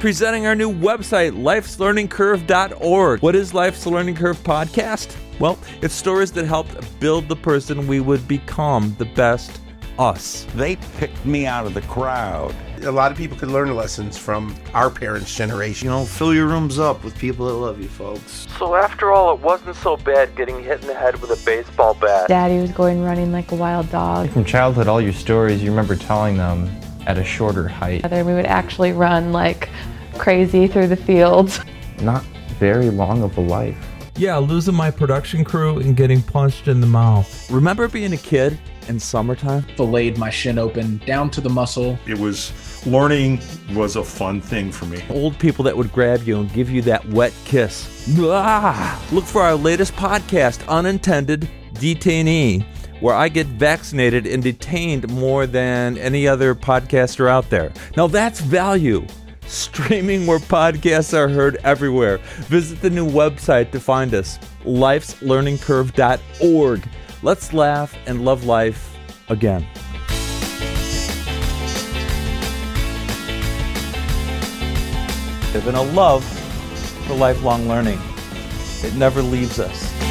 presenting our new website, lifeslearningcurve.org. What is Life's Learning Curve podcast? Well, it's stories that helped build the person we would become, the best us. They picked me out of the crowd. A lot of people could learn lessons from our parents' generation. You know, fill your rooms up with people that love you, folks. So, after all, it wasn't so bad getting hit in the head with a baseball bat. Daddy was going running like a wild dog. From childhood, all your stories, you remember telling them at a shorter height. Then we would actually run like crazy through the fields. Not very long of a life. Yeah, losing my production crew and getting punched in the mouth. Remember being a kid in summertime? Filleted my shin open down to the muscle. It was learning was a fun thing for me. Old people that would grab you and give you that wet kiss. Ah! Look for our latest podcast, Unintended Detainee, where I get vaccinated and detained more than any other podcaster out there. Now that's value. Streaming where podcasts are heard everywhere. Visit the new website to find us, lifeslearningcurve.org. Let's laugh and love life again. And a love for lifelong learning. It never leaves us.